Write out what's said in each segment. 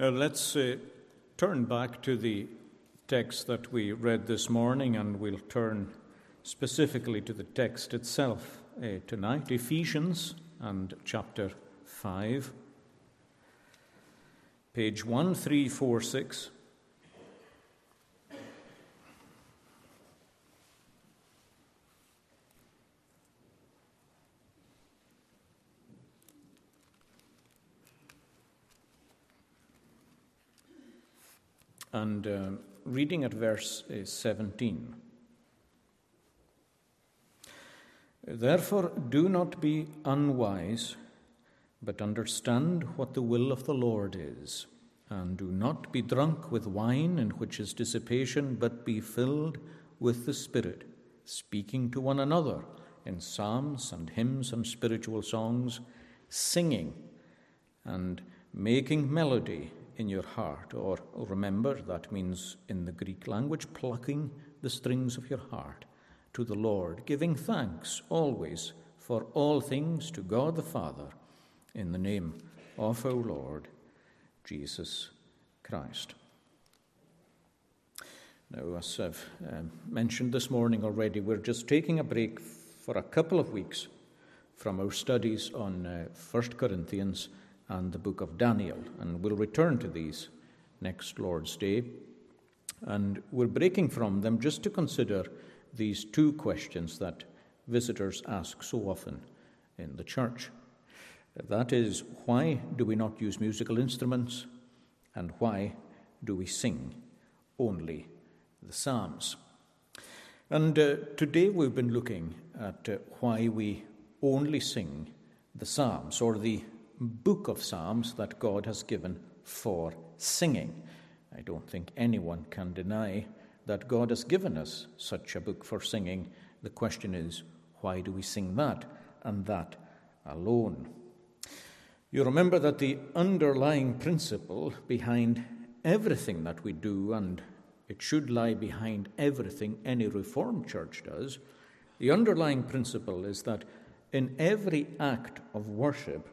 Now let's uh, turn back to the text that we read this morning, and we'll turn specifically to the text itself uh, tonight Ephesians and chapter 5, page 1346. And uh, reading at verse uh, 17. Therefore, do not be unwise, but understand what the will of the Lord is. And do not be drunk with wine, in which is dissipation, but be filled with the Spirit, speaking to one another in psalms and hymns and spiritual songs, singing and making melody in your heart, or remember, that means in the Greek language, plucking the strings of your heart to the Lord, giving thanks always for all things to God the Father in the name of our Lord Jesus Christ. Now, as I've um, mentioned this morning already, we're just taking a break for a couple of weeks from our studies on uh, 1 Corinthians and the book of Daniel. And we'll return to these next Lord's Day. And we're breaking from them just to consider these two questions that visitors ask so often in the church. That is, why do we not use musical instruments? And why do we sing only the Psalms? And uh, today we've been looking at uh, why we only sing the Psalms, or the book of Psalms that God has given for singing. I don't think anyone can deny that God has given us such a book for singing. The question is, why do we sing that and that alone? You remember that the underlying principle behind everything that we do, and it should lie behind everything any Reformed church does, the underlying principle is that in every act of worship,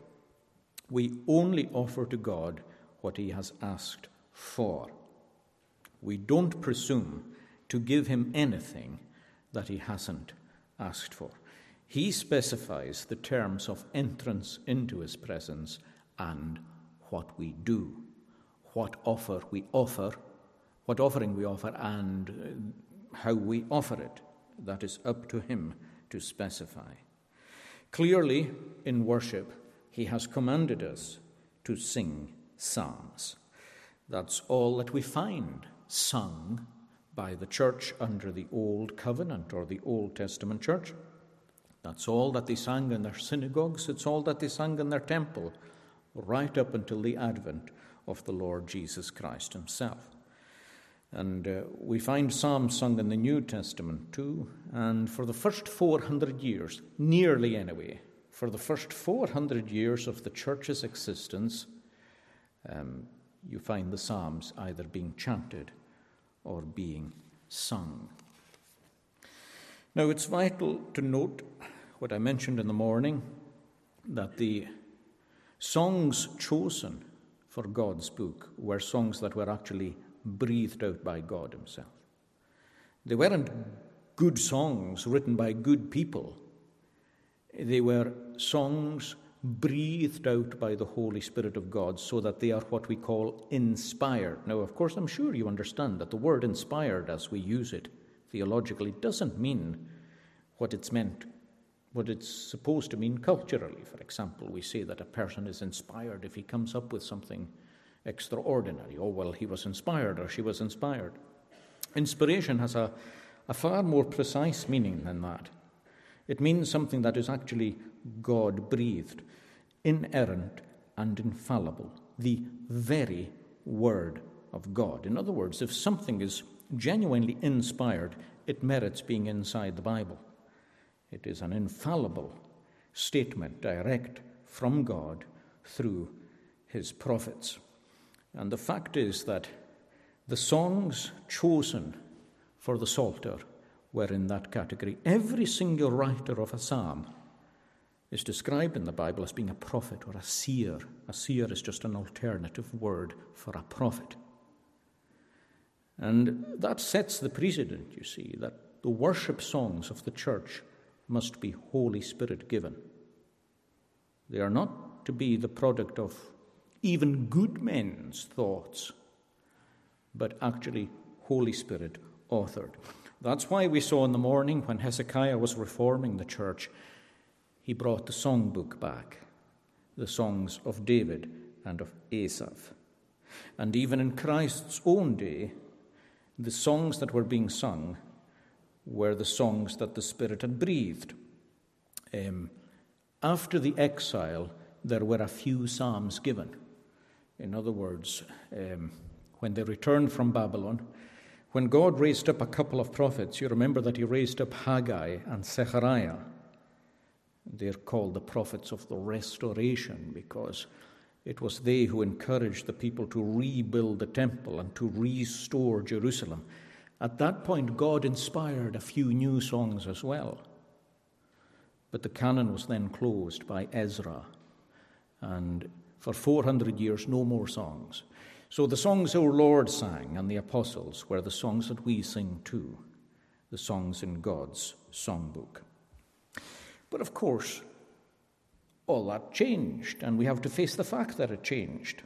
we only offer to God what He has asked for. We don't presume to give Him anything that He hasn't asked for. He specifies the terms of entrance into His presence and what we do, what offer we offer, what offering we offer, and uh, how we offer it. That is up to Him to specify. Clearly, in worship, he has commanded us to sing psalms. That's all that we find sung by the church under the Old Covenant or the Old Testament church. That's all that they sang in their synagogues, it's all that they sang in their temple, right up until the advent of the Lord Jesus Christ Himself. And uh, we find psalms sung in the New Testament too, and for the first 400 years, nearly anyway, for the first 400 years of the church's existence, um, you find the Psalms either being chanted or being sung. Now, it's vital to note what I mentioned in the morning that the songs chosen for God's book were songs that were actually breathed out by God Himself. They weren't good songs written by good people they were songs breathed out by the Holy Spirit of God so that they are what we call inspired. Now, of course, I'm sure you understand that the word inspired, as we use it theologically, doesn't mean what it's meant, what it's supposed to mean culturally. For example, we say that a person is inspired if he comes up with something extraordinary. Oh, well, he was inspired or she was inspired. Inspiration has a, a far more precise meaning than that. It means something that is actually God breathed, inerrant, and infallible, the very Word of God. In other words, if something is genuinely inspired, it merits being inside the Bible. It is an infallible statement direct from God through his prophets. And the fact is that the songs chosen for the Psalter were in that category. Every single writer of a psalm is described in the Bible as being a prophet or a seer. A seer is just an alternative word for a prophet. And that sets the precedent, you see, that the worship songs of the church must be Holy Spirit given. They are not to be the product of even good men's thoughts, but actually Holy Spirit authored. That's why we saw in the morning when Hezekiah was reforming the church, he brought the songbook back, the songs of David and of Asaph. And even in Christ's own day, the songs that were being sung were the songs that the Spirit had breathed. Um, after the exile, there were a few psalms given. In other words, um, when they returned from Babylon, when God raised up a couple of prophets, you remember that He raised up Haggai and Zechariah. They're called the prophets of the restoration because it was they who encouraged the people to rebuild the temple and to restore Jerusalem. At that point, God inspired a few new songs as well. But the canon was then closed by Ezra, and for 400 years, no more songs. So the songs our Lord sang and the apostles were the songs that we sing too, the songs in God's songbook. But of course, all that changed, and we have to face the fact that it changed.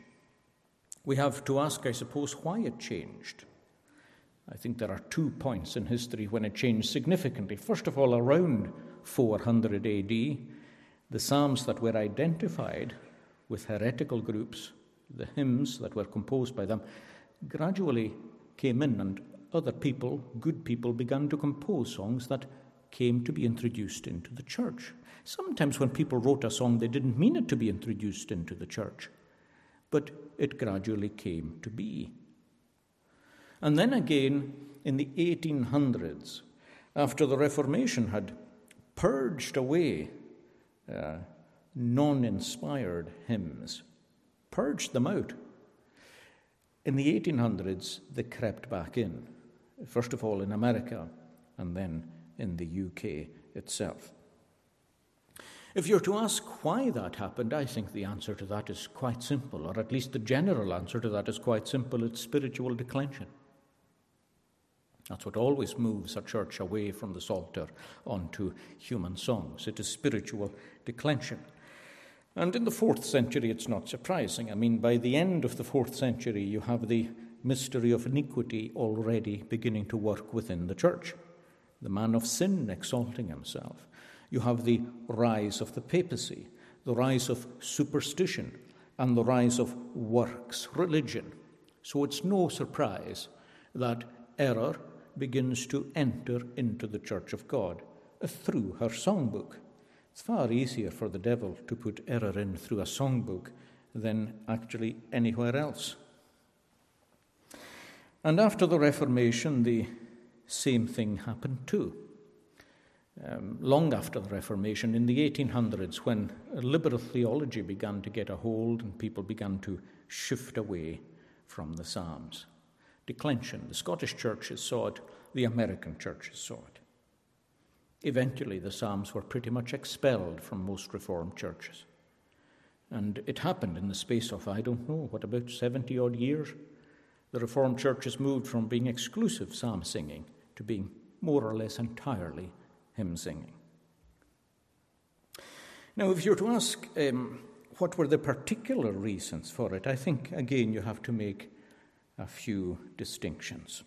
We have to ask, I suppose, why it changed. I think there are two points in history when it changed significantly. First of all, around 400 AD, the Psalms that were identified with heretical groups, the hymns that were composed by them, gradually came in, and other people, good people, began to compose songs that came to be introduced into the church. Sometimes when people wrote a song, they didn't mean it to be introduced into the church, but it gradually came to be. And then again, in the 1800s, after the Reformation had purged away uh, non inspired hymns, purged them out, in the 1800s they crept back in, first of all in America and then in the UK itself. If you're to ask why that happened, I think the answer to that is quite simple, or at least the general answer to that is quite simple it's spiritual declension. That's what always moves a church away from the Psalter onto human songs. It is spiritual declension. And in the fourth century, it's not surprising. I mean, by the end of the fourth century, you have the mystery of iniquity already beginning to work within the church the man of sin exalting himself. You have the rise of the papacy, the rise of superstition, and the rise of works religion. So it's no surprise that error begins to enter into the Church of God uh, through her songbook. It's far easier for the devil to put error in through a songbook than actually anywhere else. And after the Reformation, the same thing happened too. Um, long after the Reformation, in the 1800s, when liberal theology began to get a hold and people began to shift away from the Psalms. Declension. The Scottish churches saw it, the American churches saw it. Eventually, the Psalms were pretty much expelled from most Reformed churches. And it happened in the space of, I don't know, what about 70 odd years? The Reformed churches moved from being exclusive psalm singing to being more or less entirely hymn singing. Now, if you're to ask um, what were the particular reasons for it, I think again you have to make a few distinctions.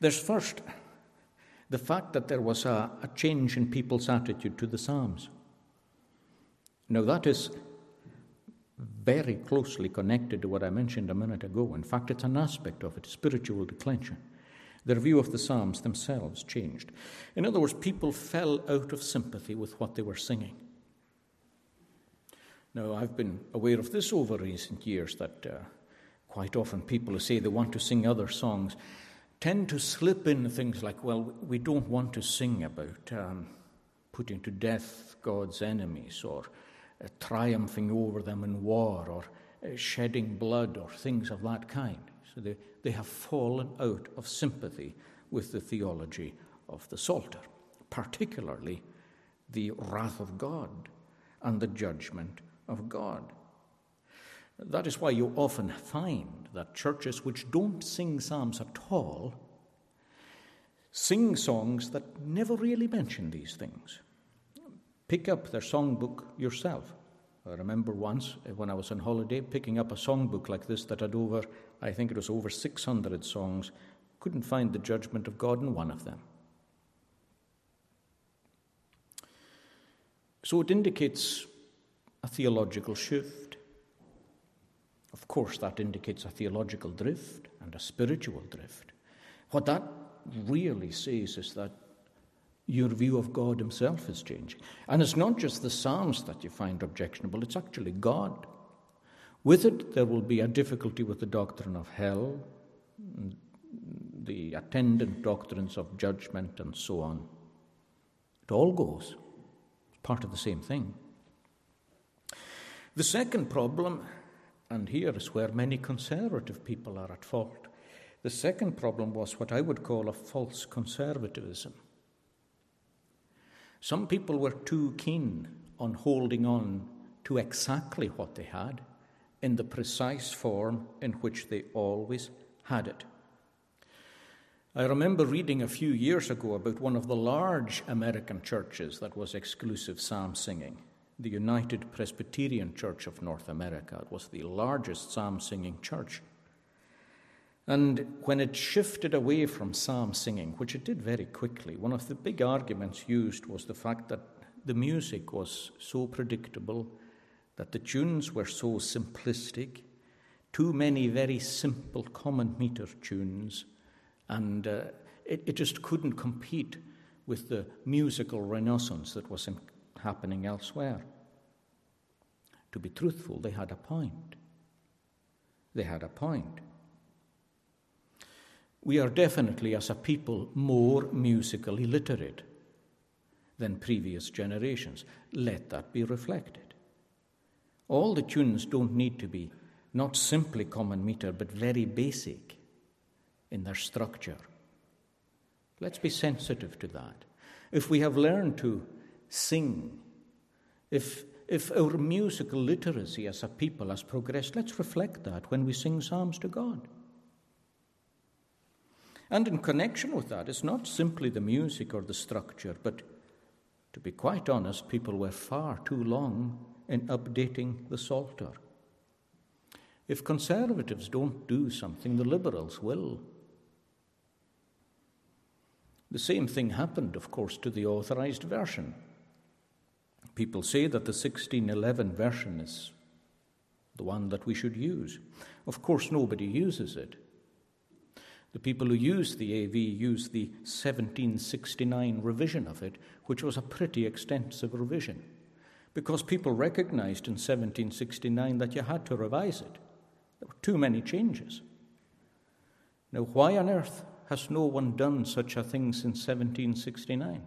There's first the fact that there was a, a change in people's attitude to the Psalms. Now, that is very closely connected to what I mentioned a minute ago. In fact, it's an aspect of it spiritual declension. Their view of the Psalms themselves changed. In other words, people fell out of sympathy with what they were singing. Now, I've been aware of this over recent years that uh, quite often people who say they want to sing other songs tend to slip in things like, well, we don't want to sing about um, putting to death God's enemies or uh, triumphing over them in war or uh, shedding blood or things of that kind. They, they have fallen out of sympathy with the theology of the Psalter, particularly the wrath of God and the judgment of God. That is why you often find that churches which don't sing psalms at all sing songs that never really mention these things. Pick up their songbook yourself. I remember once uh, when I was on holiday picking up a songbook like this that had over, I think it was over 600 songs, couldn't find the judgment of God in one of them. So it indicates a theological shift. Of course, that indicates a theological drift and a spiritual drift. What that really says is that your view of God Himself is changing. And it's not just the Psalms that you find objectionable, it's actually God. With it, there will be a difficulty with the doctrine of hell, the attendant doctrines of judgment, and so on. It all goes. It's part of the same thing. The second problem, and here is where many conservative people are at fault, the second problem was what I would call a false conservatism. Some people were too keen on holding on to exactly what they had in the precise form in which they always had it. I remember reading a few years ago about one of the large American churches that was exclusive psalm singing, the United Presbyterian Church of North America. It was the largest psalm singing church and when it shifted away from psalm singing, which it did very quickly, one of the big arguments used was the fact that the music was so predictable, that the tunes were so simplistic, too many very simple common meter tunes, and uh, it, it, just couldn't compete with the musical renaissance that was in, happening elsewhere. To be truthful, they had a point. They had a point we are definitely, as a people, more musically literate than previous generations. Let that be reflected. All the tunes don't need to be not simply common meter, but very basic in their structure. Let's be sensitive to that. If we have learned to sing, if, if our musical literacy as a people has progressed, let's reflect that when we sing psalms to God. And in connection with that, it's not simply the music or the structure, but to be quite honest, people were far too long in updating the Psalter. If conservatives don't do something, the liberals will. The same thing happened, of course, to the authorized version. People say that the 1611 version is the one that we should use. Of course, nobody uses it. The people who used the AV used the 1769 revision of it, which was a pretty extensive revision, because people recognized in 1769 that you had to revise it. There were too many changes. Now, why on earth has no one done such a thing since 1769?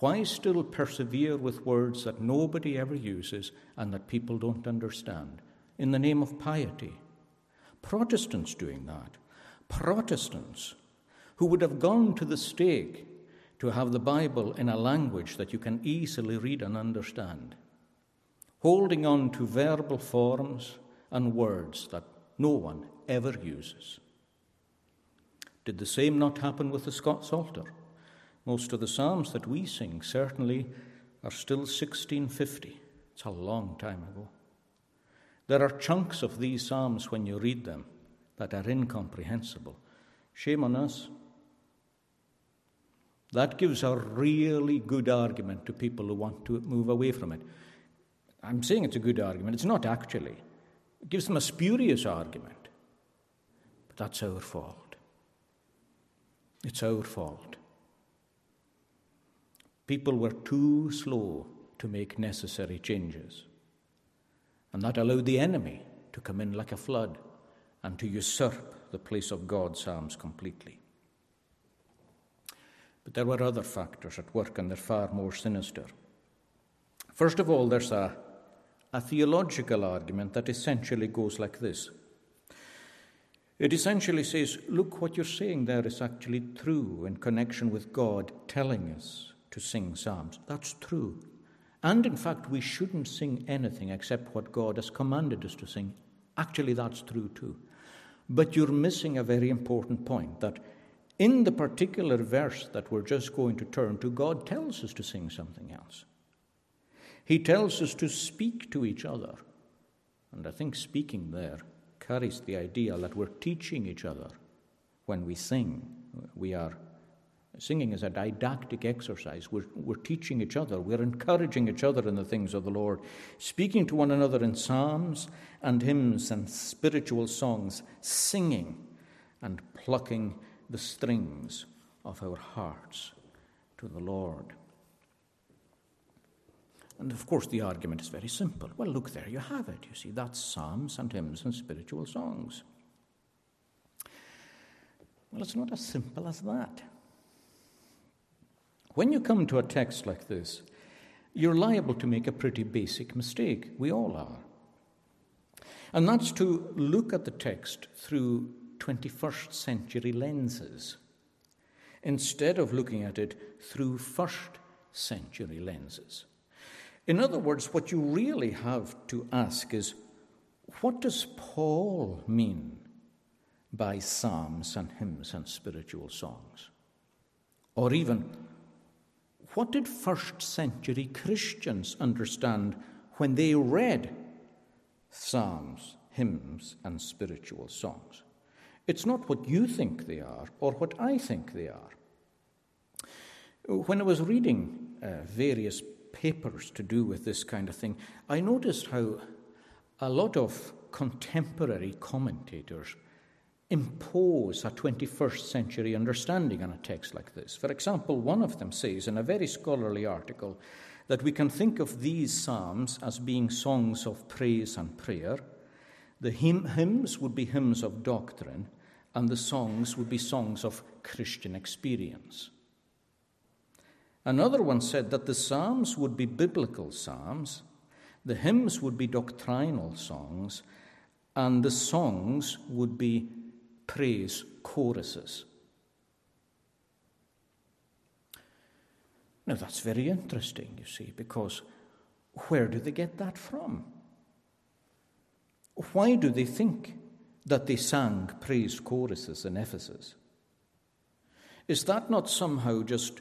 Why still persevere with words that nobody ever uses and that people don't understand in the name of piety? Protestants doing that. Protestants who would have gone to the stake to have the Bible in a language that you can easily read and understand, holding on to verbal forms and words that no one ever uses. Did the same not happen with the Scots Psalter? Most of the Psalms that we sing certainly are still 1650. It's a long time ago. There are chunks of these Psalms when you read them that are incomprehensible. Shame on us. That gives a really good argument to people who want to move away from it. I'm saying it's a good argument. It's not actually. It gives them a spurious argument. But that's our fault. It's our fault. People were too slow to make necessary changes. And that allowed the enemy to come in like a flood and to usurp the place of God's psalms completely. But there were other factors at work, and they're far more sinister. First of all, there's a, a theological argument that essentially goes like this. It essentially says, look, what you're saying there is actually true in connection with God telling us to sing psalms. That's true. And in fact, we shouldn't sing anything except what God has commanded us to sing. Actually, that's true too. But you're missing a very important point that in the particular verse that we're just going to turn to, God tells us to sing something else. He tells us to speak to each other. And I think speaking there carries the idea that we're teaching each other when we sing. We are singing is a didactic exercise. We're, we're teaching each other, we're encouraging each other in the things of the Lord, speaking to one another in psalms and hymns and spiritual songs, singing and plucking the strings of our hearts to the Lord. And of course, the argument is very simple. Well, look, there you have it. You see, that's psalms and hymns and spiritual songs. Well, it's not as simple as that. When you come to a text like this, you're liable to make a pretty basic mistake. We all are. And that's to look at the text through 21st century lenses instead of looking at it through first century lenses. In other words, what you really have to ask is what does Paul mean by psalms and hymns and spiritual songs? Or even, what did first century Christians understand when they read psalms, hymns, and spiritual songs? It's not what you think they are or what I think they are. When I was reading uh, various papers to do with this kind of thing, I noticed how a lot of contemporary commentators impose a 21st century understanding on a text like this. For example, one of them says in a very scholarly article that we can think of these psalms as being songs of praise and prayer, the hymns would be hymns of doctrine, and the songs would be songs of Christian experience. Another one said that the psalms would be biblical psalms, the hymns would be doctrinal songs, and the songs would be praise choruses. Now that's very interesting, you see, because where do they get that from? Why do they think that they sang praise choruses in Ephesus? Is that not somehow just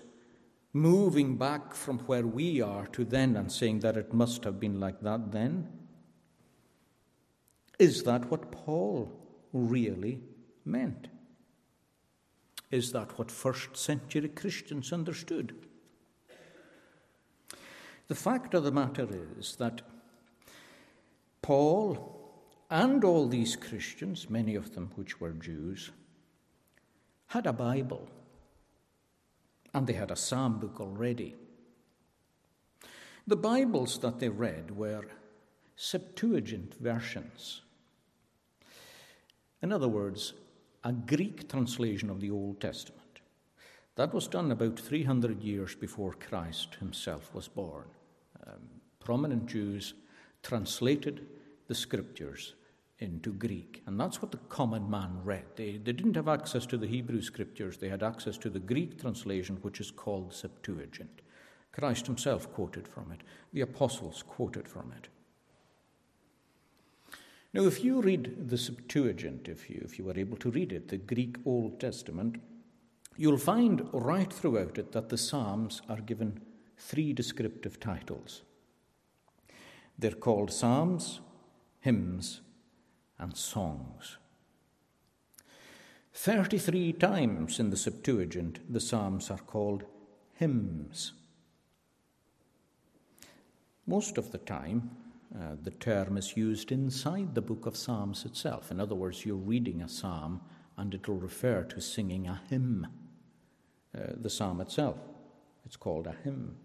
moving back from where we are to then and saying that it must have been like that then? Is that what Paul really meant? Is that what first century Christians understood? The fact of the matter is that Paul and all these Christians, many of them which were Jews, had a Bible and they had a psalm book already. The Bibles that they read were Septuagint versions. In other words, a Greek translation of the Old Testament. That was done about 300 years before Christ himself was born. Um, prominent Jews translated the scriptures into Greek. And that's what the common man read. They, they didn't have access to the Hebrew scriptures, they had access to the Greek translation, which is called Septuagint. Christ himself quoted from it, the apostles quoted from it. Now, if you read the Septuagint, if you, if you were able to read it, the Greek Old Testament, you'll find right throughout it that the Psalms are given three descriptive titles. They're called Psalms, hymns, and songs. 33 times in the Septuagint, the Psalms are called hymns. Most of the time, uh, the term is used inside the book of Psalms itself. In other words, you're reading a psalm and it will refer to singing a hymn, uh, the psalm itself. It's called a hymn.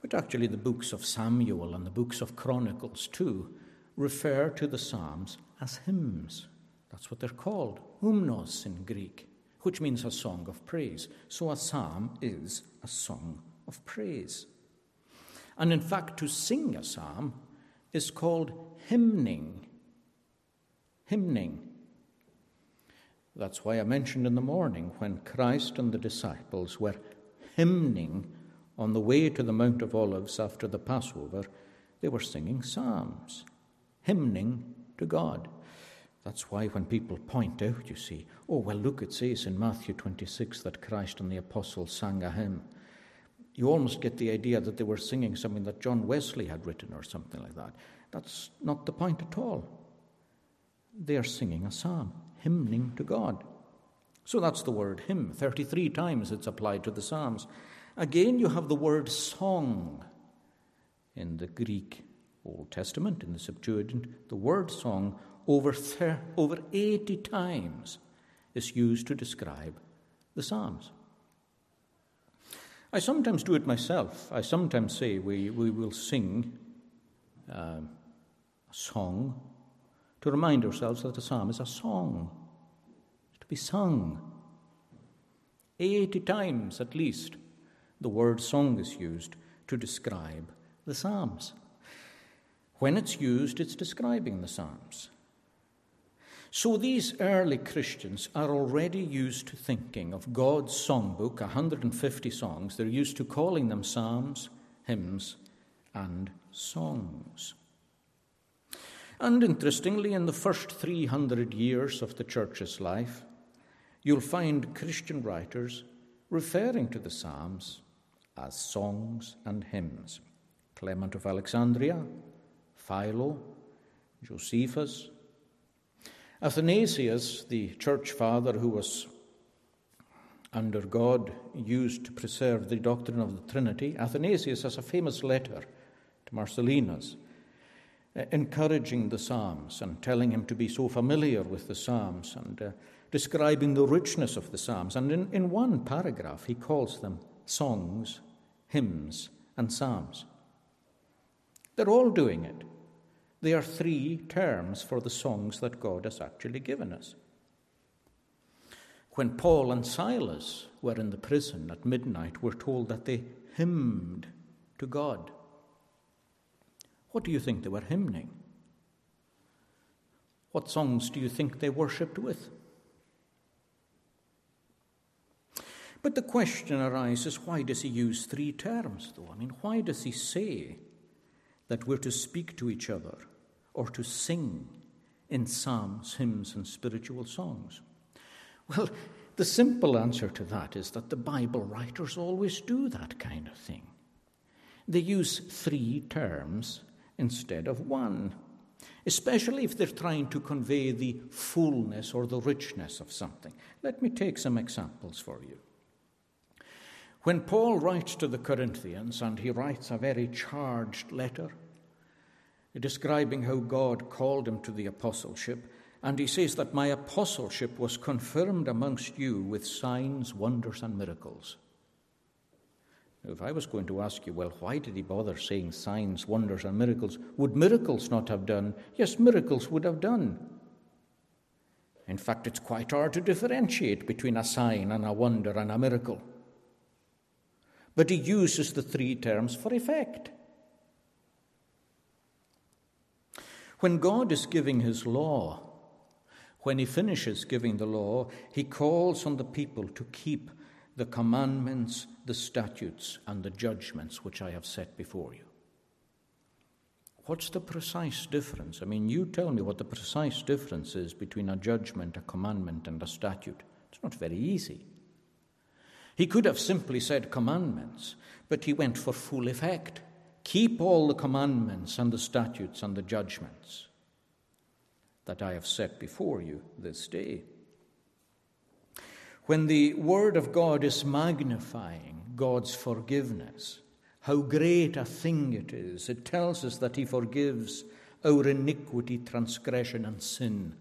But actually, the books of Samuel and the books of Chronicles, too, refer to the Psalms as hymns. That's what they're called, hymnos in Greek, which means a song of praise. So a psalm is a song of praise. And in fact, to sing a psalm is called hymning. Hymning. That's why I mentioned in the morning when Christ and the disciples were hymning on the way to the Mount of Olives after the Passover, they were singing psalms, hymning to God. That's why when people point out, you see, oh, well, look, it says in Matthew 26 that Christ and the apostles sang a hymn. You almost get the idea that they were singing something that John Wesley had written or something like that. That's not the point at all. They are singing a psalm, hymning to God. So that's the word hymn. 33 times it's applied to the Psalms. Again, you have the word song in the Greek Old Testament, in the Septuagint. The word song over, over 80 times is used to describe the Psalms. I sometimes do it myself. I sometimes say we, we will sing uh, a song to remind ourselves that a psalm is a song, it's to be sung. 80 times at least the word song is used to describe the Psalms. When it's used, it's describing the Psalms. So these early Christians are already used to thinking of God's songbook, 150 songs. They're used to calling them psalms, hymns, and songs. And interestingly, in the first 300 years of the church's life, you'll find Christian writers referring to the Psalms as songs and hymns. Clement of Alexandria, Philo, Josephus, Athanasius, the church father who was under God used to preserve the doctrine of the Trinity, Athanasius has a famous letter to Marcellinus uh, encouraging the Psalms and telling him to be so familiar with the Psalms and uh, describing the richness of the Psalms. And in, in one paragraph, he calls them songs hymns, and psalms. They're all doing it. They are three terms for the songs that God has actually given us. When Paul and Silas were in the prison at midnight, we're told that they hymned to God. What do you think they were hymning? What songs do you think they worshipped with? But the question arises why does he use three terms, though? I mean, why does he say that we're to speak to each other or to sing in psalms, hymns, and spiritual songs? Well, the simple answer to that is that the Bible writers always do that kind of thing. They use three terms instead of one, especially if they're trying to convey the fullness or the richness of something. Let me take some examples for you. When Paul writes to the Corinthians, and he writes a very charged letter describing how God called him to the apostleship, and he says that my apostleship was confirmed amongst you with signs, wonders, and miracles. Now, if I was going to ask you, well, why did he bother saying signs, wonders, and miracles? Would miracles not have done? Yes, miracles would have done. In fact, it's quite hard to differentiate between a sign and a wonder and a miracle but he uses the three terms for effect. When God is giving his law, when he finishes giving the law, he calls on the people to keep the commandments, the statutes, and the judgments which I have set before you. What's the precise difference? I mean, you tell me what the precise difference is between a judgment, a commandment, and a statute. It's not very easy. He could have simply said commandments, but he went for full effect. Keep all the commandments and the statutes and the judgments that I have set before you this day. When the Word of God is magnifying God's forgiveness, how great a thing it is. It tells us that He forgives our iniquity, transgression, and sin.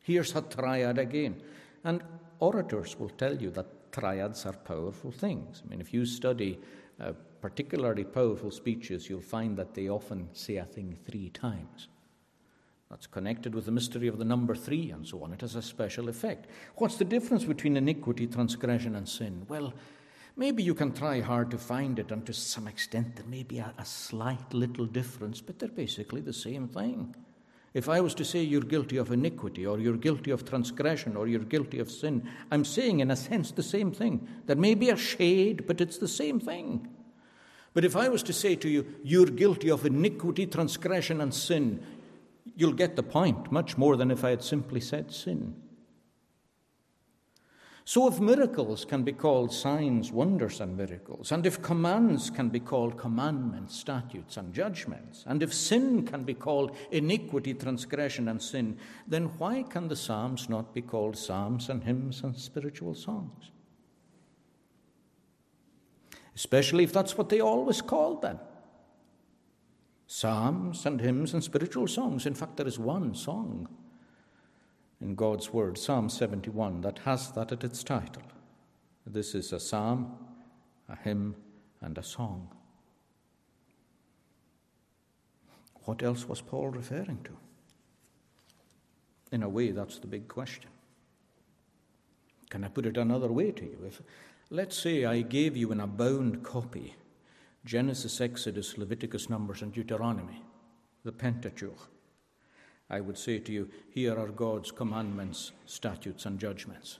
Here's a triad again. And orators will tell you that triads are powerful things. I mean, if you study uh, particularly powerful speeches, you'll find that they often say a thing three times. That's connected with the mystery of the number three and so on. It has a special effect. What's the difference between iniquity, transgression, and sin? Well, maybe you can try hard to find it, and to some extent there may be a, a slight little difference, but they're basically the same thing. If I was to say you're guilty of iniquity, or you're guilty of transgression, or you're guilty of sin, I'm saying in a sense the same thing. There may be a shade, but it's the same thing. But if I was to say to you, you're guilty of iniquity, transgression, and sin, you'll get the point much more than if I had simply said sin. So, if miracles can be called signs, wonders, and miracles, and if commands can be called commandments, statutes, and judgments, and if sin can be called iniquity, transgression, and sin, then why can the Psalms not be called psalms and hymns and spiritual songs? Especially if that's what they always called them psalms and hymns and spiritual songs. In fact, there is one song in God's Word, Psalm 71, that has that at its title. This is a psalm, a hymn, and a song. What else was Paul referring to? In a way, that's the big question. Can I put it another way to you? If, let's say I gave you in a bound copy Genesis, Exodus, Leviticus, Numbers, and Deuteronomy, the Pentateuch. I would say to you, here are God's commandments, statutes, and judgments.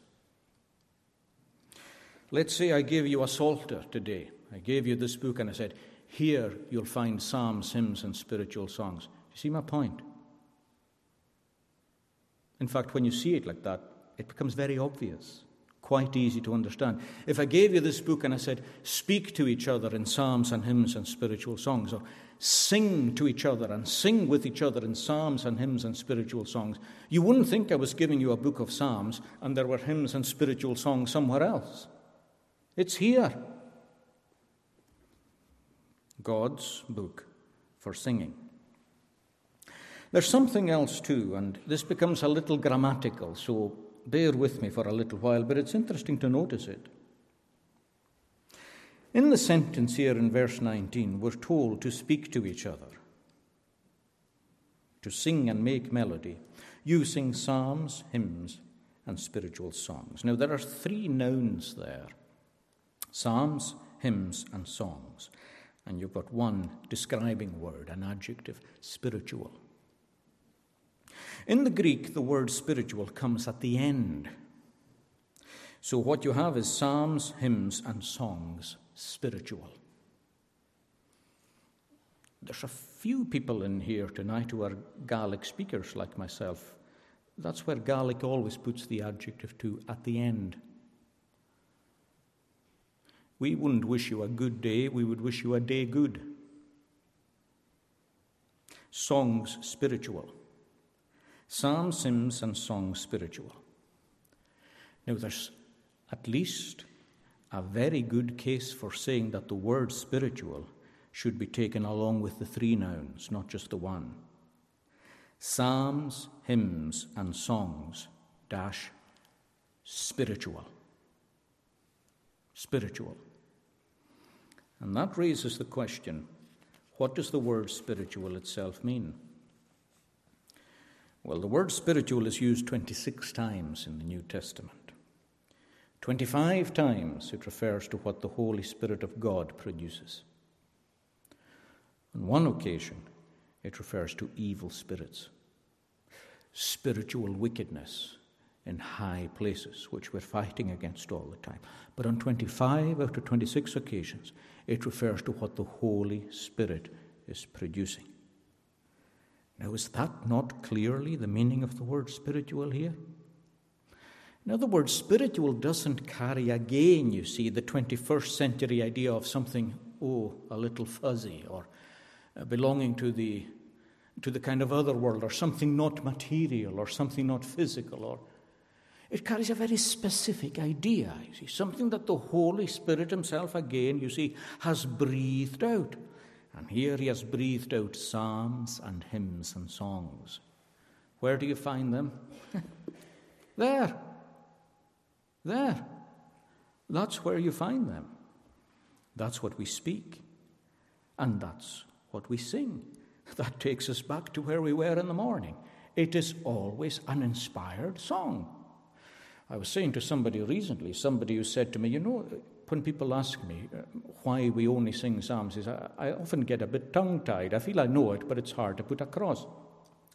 Let's say I gave you a Psalter today. I gave you this book and I said, here you'll find psalms, hymns, and spiritual songs. You see my point? In fact, when you see it like that, it becomes very obvious, quite easy to understand. If I gave you this book and I said, speak to each other in psalms and hymns and spiritual songs, or sing to each other and sing with each other in psalms and hymns and spiritual songs. You wouldn't think I was giving you a book of psalms and there were hymns and spiritual songs somewhere else. It's here. God's book for singing. There's something else too, and this becomes a little grammatical, so bear with me for a little while, but it's interesting to notice it. In the sentence here in verse 19, we're told to speak to each other, to sing and make melody, using psalms, hymns, and spiritual songs. Now, there are three nouns there psalms, hymns, and songs. And you've got one describing word, an adjective, spiritual. In the Greek, the word spiritual comes at the end. So, what you have is psalms, hymns, and songs spiritual. There's a few people in here tonight who are Gaelic speakers like myself. That's where Gaelic always puts the adjective to at the end. We wouldn't wish you a good day, we would wish you a day good. Songs spiritual. Psalms, hymns, and songs spiritual. Now, there's at least a very good case for saying that the word spiritual should be taken along with the three nouns, not just the one. Psalms, hymns, and songs dash spiritual. Spiritual. And that raises the question what does the word spiritual itself mean? Well, the word spiritual is used 26 times in the New Testament. 25 times it refers to what the Holy Spirit of God produces. On one occasion, it refers to evil spirits, spiritual wickedness in high places, which we're fighting against all the time. But on 25 out of 26 occasions, it refers to what the Holy Spirit is producing. Now, is that not clearly the meaning of the word spiritual here? In other words, spiritual doesn't carry again, you see, the 21st century idea of something, oh, a little fuzzy or uh, belonging to the, to the kind of other world or something not material or something not physical or it carries a very specific idea, you see, something that the Holy Spirit Himself, again, you see, has breathed out. And here He has breathed out psalms and hymns and songs. Where do you find them? there. There. That's where you find them. That's what we speak. And that's what we sing. That takes us back to where we were in the morning. It is always an inspired song. I was saying to somebody recently, somebody who said to me, You know, when people ask me uh, why we only sing psalms, I, I often get a bit tongue tied. I feel I know it, but it's hard to put across.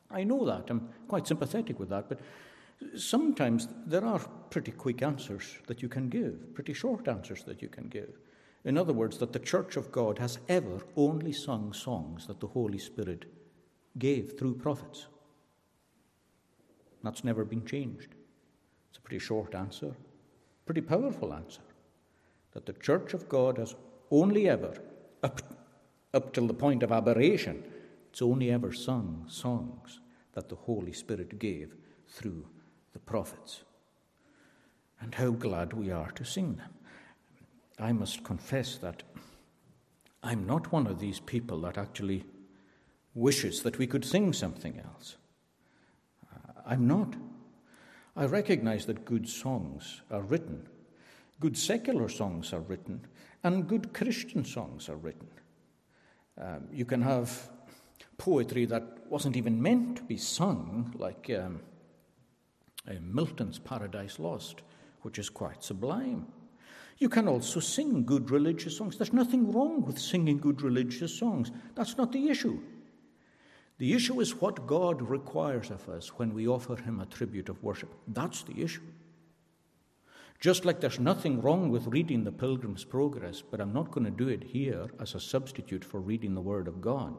I know that. I'm quite sympathetic with that. But sometimes there are pretty quick answers that you can give, pretty short answers that you can give. In other words, that the Church of God has ever only sung songs that the Holy Spirit gave through prophets. That's never been changed. It's a pretty short answer, pretty powerful answer. That the Church of God has only ever, up, up till the point of aberration, it's only ever sung songs that the Holy Spirit gave through the prophets. And how glad we are to sing them. I must confess that I'm not one of these people that actually wishes that we could sing something else. I'm not. I recognize that good songs are written, good secular songs are written, and good Christian songs are written. Um, you can have poetry that wasn't even meant to be sung, like um, uh, Milton's Paradise Lost, which is quite sublime. You can also sing good religious songs. There's nothing wrong with singing good religious songs. That's not the issue. The issue is what God requires of us when we offer Him a tribute of worship. That's the issue. Just like there's nothing wrong with reading the Pilgrim's Progress, but I'm not going to do it here as a substitute for reading the Word of God.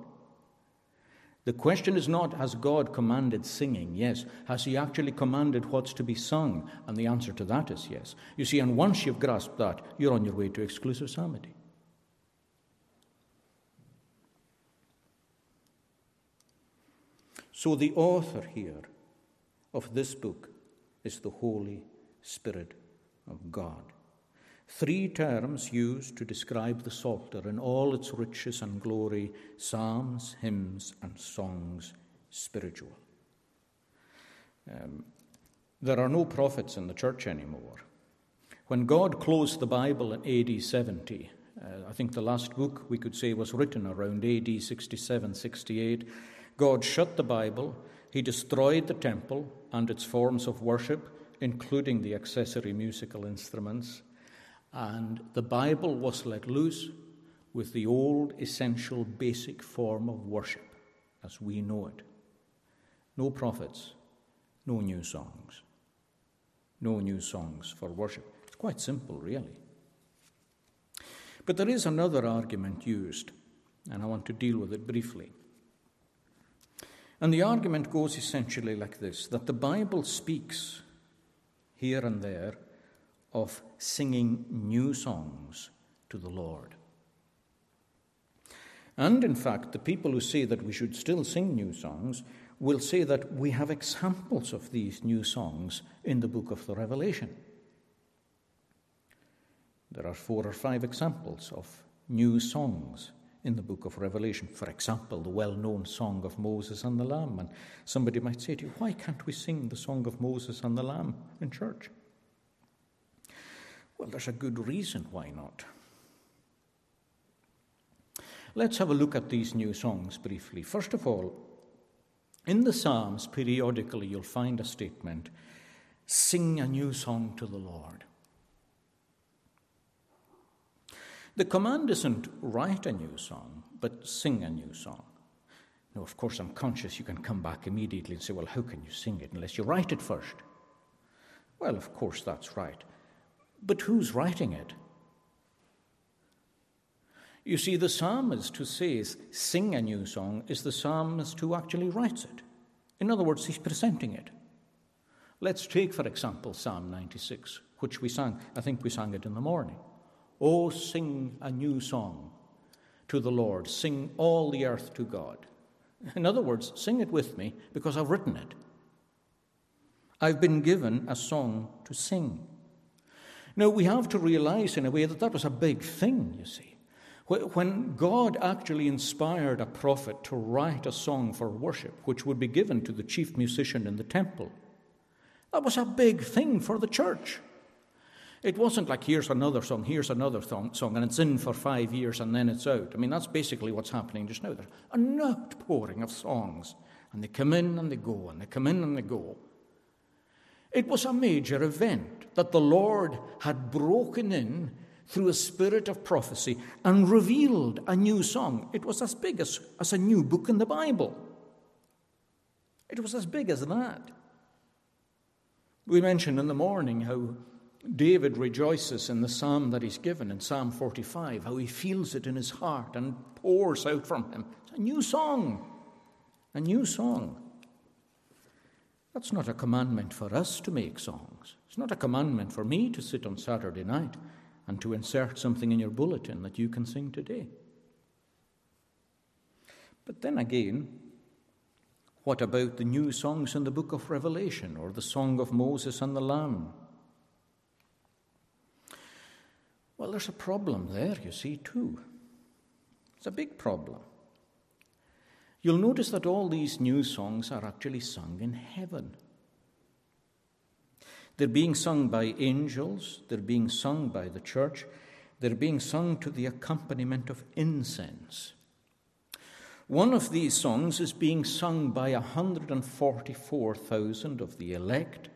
The question is not, has God commanded singing? Yes. Has He actually commanded what's to be sung? And the answer to that is yes. You see, and once you've grasped that, you're on your way to exclusive psalmody. So, the author here of this book is the Holy Spirit of God. Three terms used to describe the Psalter in all its riches and glory psalms, hymns, and songs spiritual. Um, there are no prophets in the church anymore. When God closed the Bible in AD 70, uh, I think the last book we could say was written around AD 67 68. God shut the Bible, He destroyed the temple and its forms of worship, including the accessory musical instruments, and the Bible was let loose with the old, essential, basic form of worship as we know it. No prophets, no new songs. No new songs for worship. It's quite simple, really. But there is another argument used, and I want to deal with it briefly. And the argument goes essentially like this that the Bible speaks here and there of singing new songs to the Lord. And in fact, the people who say that we should still sing new songs will say that we have examples of these new songs in the book of the Revelation. There are four or five examples of new songs in the book of Revelation. For example, the well known song of Moses and the Lamb. And somebody might say to you, why can't we sing the song of Moses and the Lamb in church? Well, there's a good reason why not. Let's have a look at these new songs briefly. First of all, in the Psalms, periodically you'll find a statement sing a new song to the Lord. The command isn't write a new song, but sing a new song. Now, of course, I'm conscious you can come back immediately and say, well, how can you sing it unless you write it first? Well, of course, that's right. But who's writing it? You see, the psalmist who says, sing a new song, is the psalmist who actually writes it. In other words, he's presenting it. Let's take, for example, Psalm 96, which we sang. I think we sang it in the morning. Oh, sing a new song to the Lord. Sing all the earth to God. In other words, sing it with me because I've written it. I've been given a song to sing. Now, we have to realize in a way that that was a big thing, you see. When God actually inspired a prophet to write a song for worship, which would be given to the chief musician in the temple, that was a big thing for the church. It wasn't like here's another song, here's another song, and it's in for five years and then it's out. I mean, that's basically what's happening just now. There's an outpouring of songs, and they come in and they go, and they come in and they go. It was a major event that the Lord had broken in through a spirit of prophecy and revealed a new song. It was as big as, as a new book in the Bible. It was as big as that. We mentioned in the morning how David rejoices in the psalm that he's given in Psalm 45, how he feels it in his heart and pours out from him. It's a new song, a new song. That's not a commandment for us to make songs. It's not a commandment for me to sit on Saturday night and to insert something in your bulletin that you can sing today. But then again, what about the new songs in the book of Revelation or the song of Moses and the Lamb? Well, there's a problem there, you see, too. It's a big problem. You'll notice that all these new songs are actually sung in heaven. They're being sung by angels, they're being sung by the church, they're being sung to the accompaniment of incense. One of these songs is being sung by 144,000 of the elect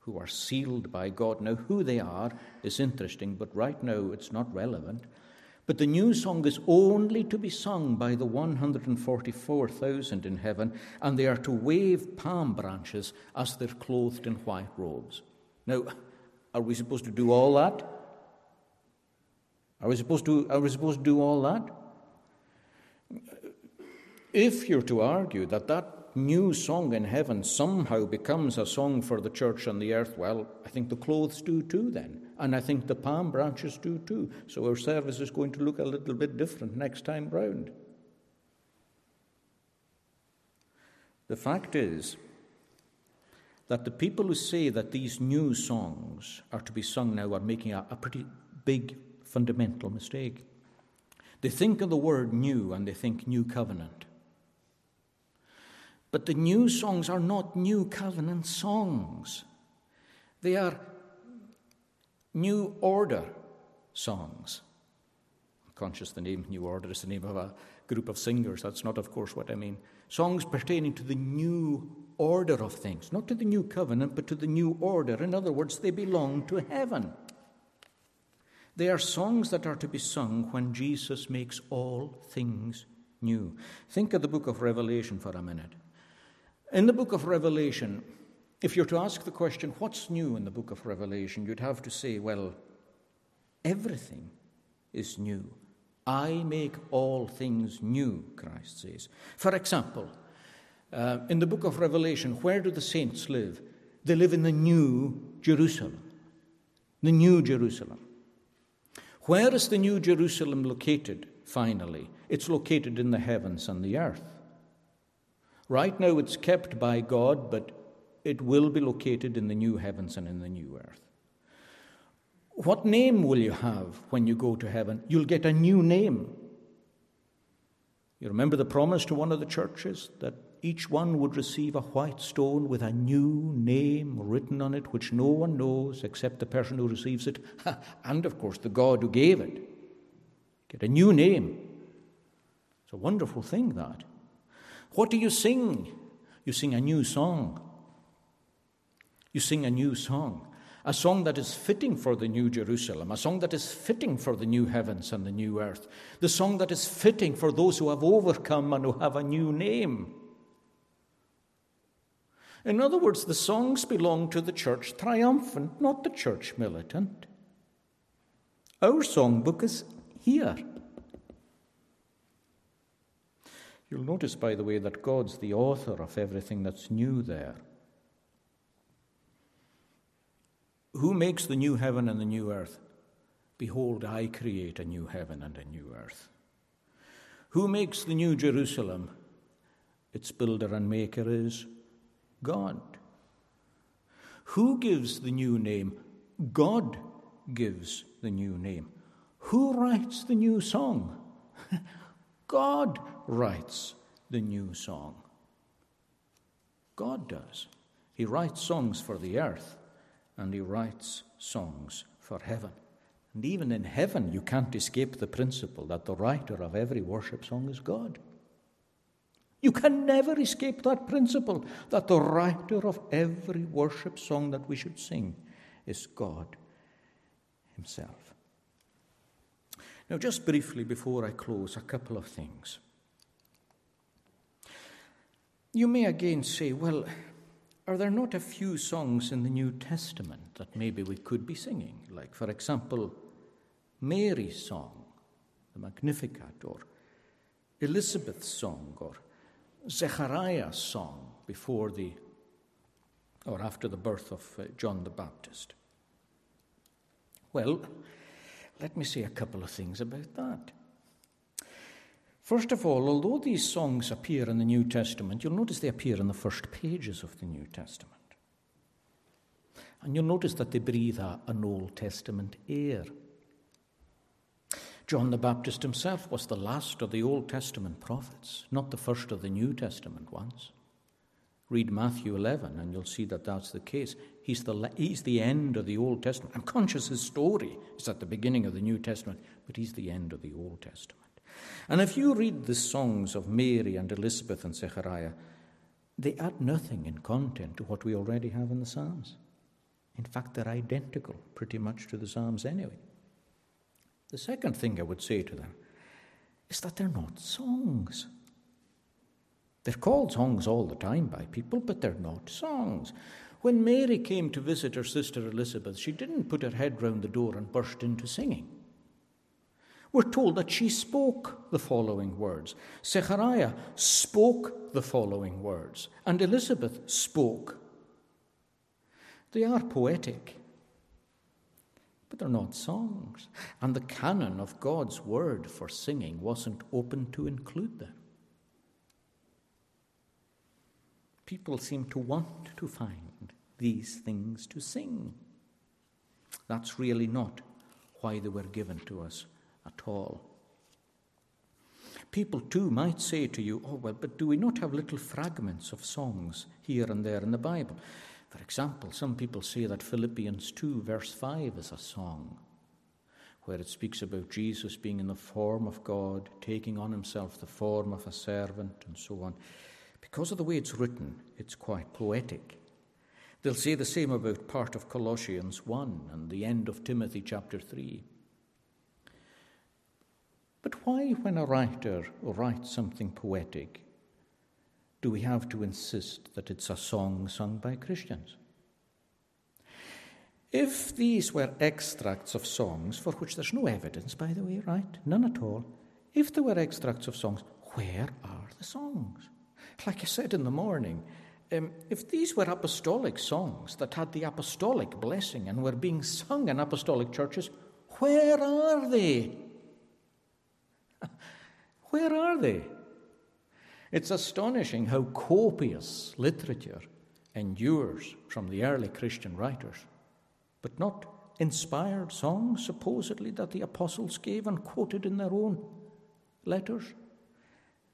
who are sealed by God. Now, who they are is interesting, but right now it's not relevant. But the new song is only to be sung by the 144,000 in heaven, and they are to wave palm branches as they're clothed in white robes. Now, are we supposed to do all that? Are we supposed to, are we supposed to do all that? If you're to argue that that new song in heaven somehow becomes a song for the church on the earth, well, I think the clothes do too then. And I think the palm branches do too. So our service is going to look a little bit different next time round. The fact is that the people who say that these new songs are to be sung now are making a, a pretty big fundamental mistake. They think of the word new and they think new covenant. But the new songs are not new covenant songs, they are new order songs. I'm conscious the name New Order is the name of a group of singers. That's not, of course, what I mean. Songs pertaining to the new order of things, not to the new covenant, but to the new order. In other words, they belong to heaven. They are songs that are to be sung when Jesus makes all things new. Think of the book of Revelation for a minute. In the book of Revelation, if you're to ask the question, what's new in the book of Revelation, you'd have to say, well, everything is new. I make all things new, Christ says. For example, uh, in the book of Revelation, where do the saints live? They live in the new Jerusalem. The new Jerusalem. Where is the new Jerusalem located, finally? It's located in the heavens and the earth. Right now, it's kept by God, but it will be located in the new heavens and in the new earth. What name will you have when you go to heaven? You'll get a new name. You remember the promise to one of the churches that each one would receive a white stone with a new name written on it, which no one knows except the person who receives it, and of course the God who gave it. Get a new name. It's a wonderful thing, that. What do you sing? You sing a new song. You sing a new song, a song that is fitting for the new Jerusalem, a song that is fitting for the new heavens and the new earth, the song that is fitting for those who have overcome and who have a new name. In other words, the songs belong to the church triumphant, not the church militant. Our songbook is here. You'll notice, by the way, that God's the author of everything that's new there. Who makes the new heaven and the new earth? Behold, I create a new heaven and a new earth. Who makes the new Jerusalem? Its builder and maker is God. Who gives the new name? God gives the new name. Who writes the new song? God writes the new song. God does. He writes songs for the earth and he writes songs for heaven. And even in heaven, you can't escape the principle that the writer of every worship song is God. You can never escape that principle that the writer of every worship song that we should sing is God Himself. Now, just briefly before I close, a couple of things. You may again say, well, are there not a few songs in the New Testament that maybe we could be singing? Like, for example, Mary's song, the Magnificat, or Elizabeth's song, or Zechariah's song before the or after the birth of uh, John the Baptist. Well, let me say a couple of things about that. First of all, although these songs appear in the New Testament, you'll notice they appear in the first pages of the New Testament. And you'll notice that they breathe an Old Testament air. John the Baptist himself was the last of the Old Testament prophets, not the first of the New Testament ones. Read Matthew 11 and you'll see that that's the case. He's the, he's the end of the Old Testament. I'm conscious his story is at the beginning of the New Testament, but he's the end of the Old Testament. And if you read the songs of Mary and Elizabeth and Zechariah, they add nothing in content to what we already have in the Psalms. In fact, they're identical pretty much to the Psalms anyway. The second thing I would say to them is that they're not songs. They're called songs all the time by people, but they're not songs. When Mary came to visit her sister Elizabeth, she didn't put her head round the door and burst into singing. We're told that she spoke the following words. Zechariah spoke the following words, and Elizabeth spoke. They are poetic, but they're not songs. And the canon of God's word for singing wasn't open to include them. People seem to want to find these things to sing. That's really not why they were given to us at all. People too might say to you, oh, well, but do we not have little fragments of songs here and there in the Bible? For example, some people say that Philippians 2, verse 5 is a song where it speaks about Jesus being in the form of God, taking on himself the form of a servant, and so on. Because of the way it's written, it's quite poetic. They'll say the same about part of Colossians 1 and the end of Timothy chapter 3. But why, when a writer writes something poetic, do we have to insist that it's a song sung by Christians? If these were extracts of songs, for which there's no evidence, by the way, right? None at all. If there were extracts of songs, where are the songs? Like I said in the morning, um, if these were apostolic songs that had the apostolic blessing and were being sung in apostolic churches, where are they? Where are they? It's astonishing how copious literature endures from the early Christian writers, but not inspired songs, supposedly, that the apostles gave and quoted in their own letters.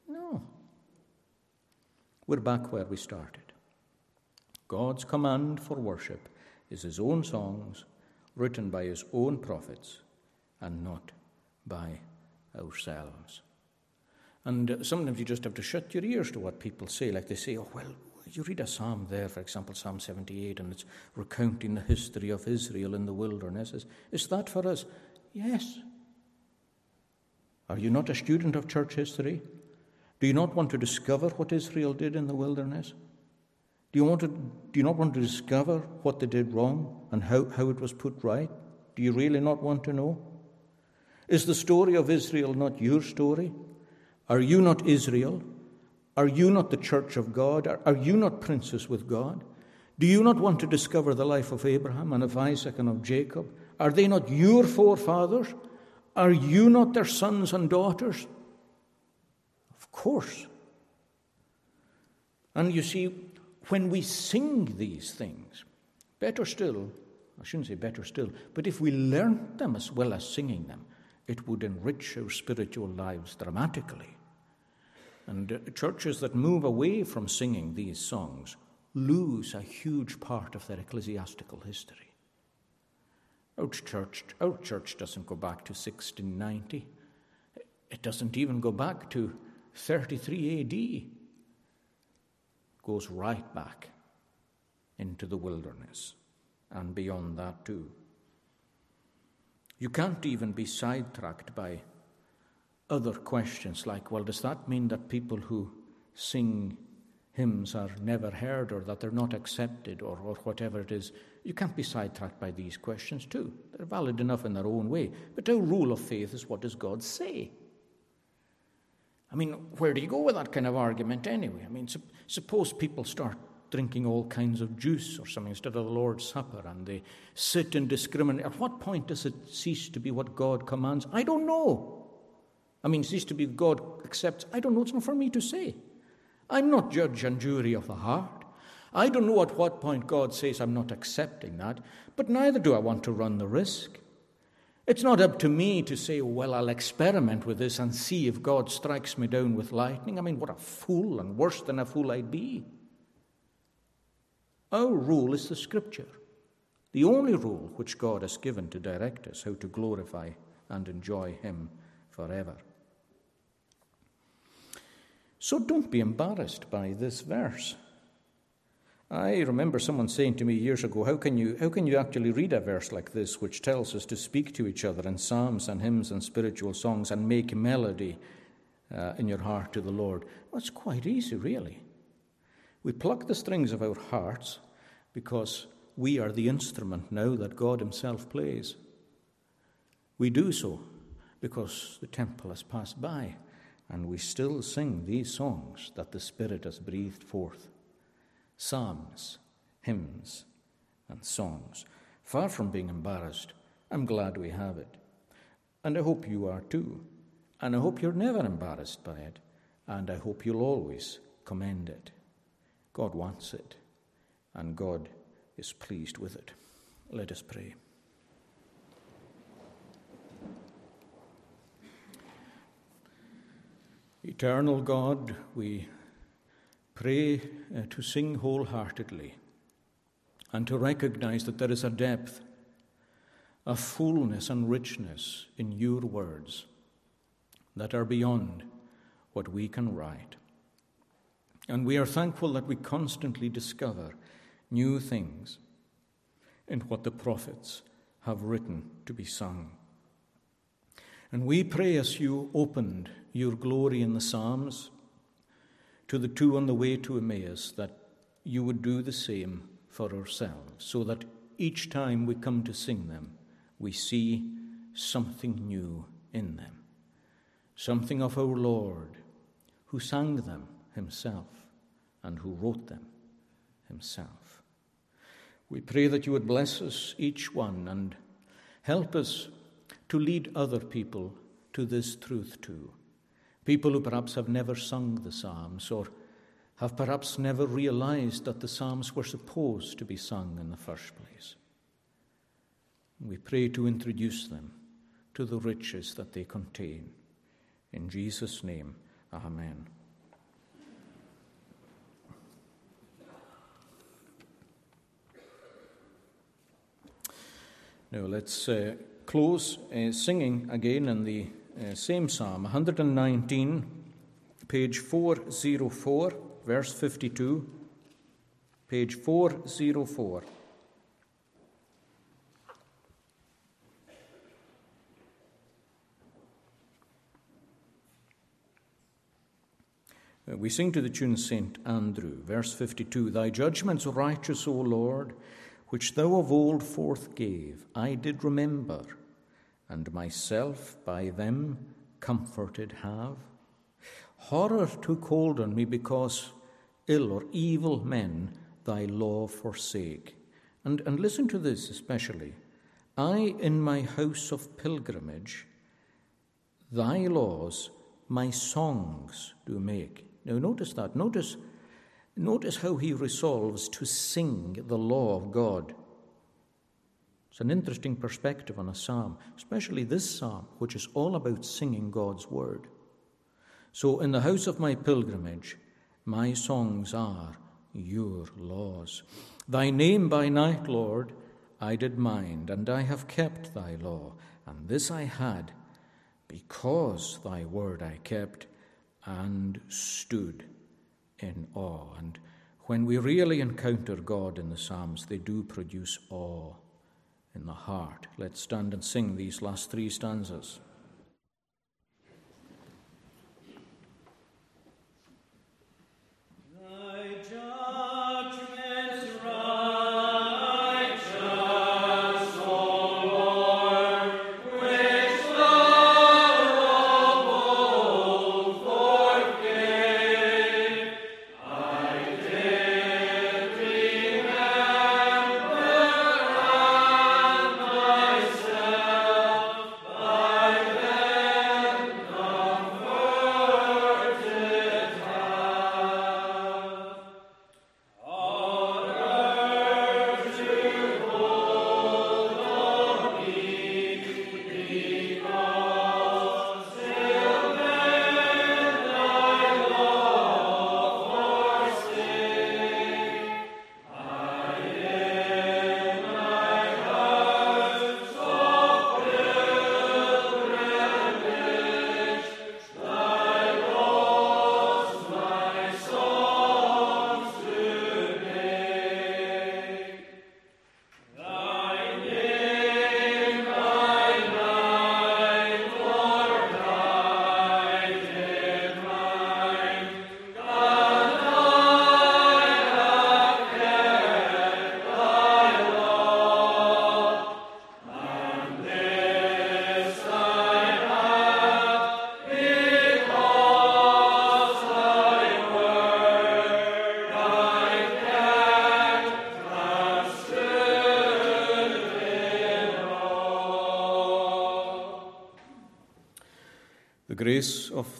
No. We're back where we started. God's command for worship is his own songs, written by his own prophets, and not by ourselves. And sometimes you just have to shut your ears to what people say. Like they say, oh, well, you read a psalm there, for example, Psalm 78, and it's recounting the history of Israel in the wilderness. Is, is that for us? Yes. Are you not a student of church history? Do you not want to discover what Israel did in the wilderness? Do you, want to, do you not want to discover what they did wrong and how, how it was put right? Do you really not want to know? Is the story of Israel not your story? Are you not Israel? Are you not the church of God? Are, are you not princes with God? Do you not want to discover the life of Abraham and of Isaac and of Jacob? Are they not your forefathers? Are you not their sons and daughters? Of course. And you see, when we sing these things, better still, I shouldn't say better still, but if we learnt them as well as singing them, it would enrich our spiritual lives dramatically. And uh, churches that move away from singing these songs lose a huge part of their ecclesiastical history. Our church, our church doesn't go back to 1690. It doesn't even go back to 33 AD. It goes right back into the wilderness and beyond that too. You can't even be sidetracked by other questions like, well, does that mean that people who sing hymns are never heard or that they're not accepted or, or whatever it is. You can't be sidetracked by these questions, too. They're valid enough in their own way. But our rule of faith is what does God say? I mean, where do you go with that kind of argument anyway? I mean, su- suppose people start drinking all kinds of juice or something instead of the Lord's Supper and they sit and discriminate. At what point does it cease to be what God commands? I don't know. I mean, cease to be God accepts. I don't know. It's not for me to say. I'm not judge and jury of the heart. I don't know at what point God says I'm not accepting that, but neither do I want to run the risk. It's not up to me to say, well, I'll experiment with this and see if God strikes me down with lightning. I mean, what a fool, and worse than a fool I'd be. Our rule is the Scripture, the only rule which God has given to direct us how to glorify and enjoy Him forever. So don't be embarrassed by this verse. I remember someone saying to me years ago, how can, you, how can you actually read a verse like this, which tells us to speak to each other in psalms and hymns and spiritual songs and make melody uh, in your heart to the Lord? Well, it's quite easy, really. We pluck the strings of our hearts because we are the instrument now that God Himself plays. We do so because the temple has passed by and we still sing these songs that the Spirit has breathed forth psalms, hymns, and songs. Far from being embarrassed, I'm glad we have it. And I hope you are too. And I hope you're never embarrassed by it. And I hope you'll always commend it. God wants it, and God is pleased with it. Let us pray. Eternal God, we pray uh, to sing wholeheartedly and to recognize that there is a depth, a fullness and richness in your words that are beyond what we can write. And we are thankful that we constantly discover new things in what the prophets have written to be sung. And we pray as you opened your glory in the Psalms to the two on the way to Emmaus that you would do the same for ourselves, so that each time we come to sing them, we see something new in them, something of our Lord, who sang them himself and who wrote them himself. We pray that you would bless us, each one, and help us to lead other people to this truth too. People who perhaps have never sung the Psalms or have perhaps never realized that the Psalms were supposed to be sung in the first place. We pray to introduce them to the riches that they contain. In Jesus' name, Amen. Now let's uh, close uh, singing again in the uh, same psalm, 119, page 404, verse 52. Page 404. Uh, we sing to the tune St. Andrew, verse 52 Thy judgments righteous, O Lord, which thou of old forth gave, I did remember and myself by them comforted have. Horror took hold on me because ill or evil men thy law forsake. And, and listen to this especially. I in my house of pilgrimage, thy laws my songs do make. Now notice that. Notice, notice how he resolves to sing the law of God. It's an interesting perspective on a psalm, especially this psalm, which is all about singing God's word. So, in the house of my pilgrimage, my songs are your laws. Thy name by night, Lord, I did mind, and I have kept thy law, and this I had because thy word I kept and stood in awe. And when we really encounter God in the Psalms, they do produce awe in the heart. Let's stand and sing these last three stanzas.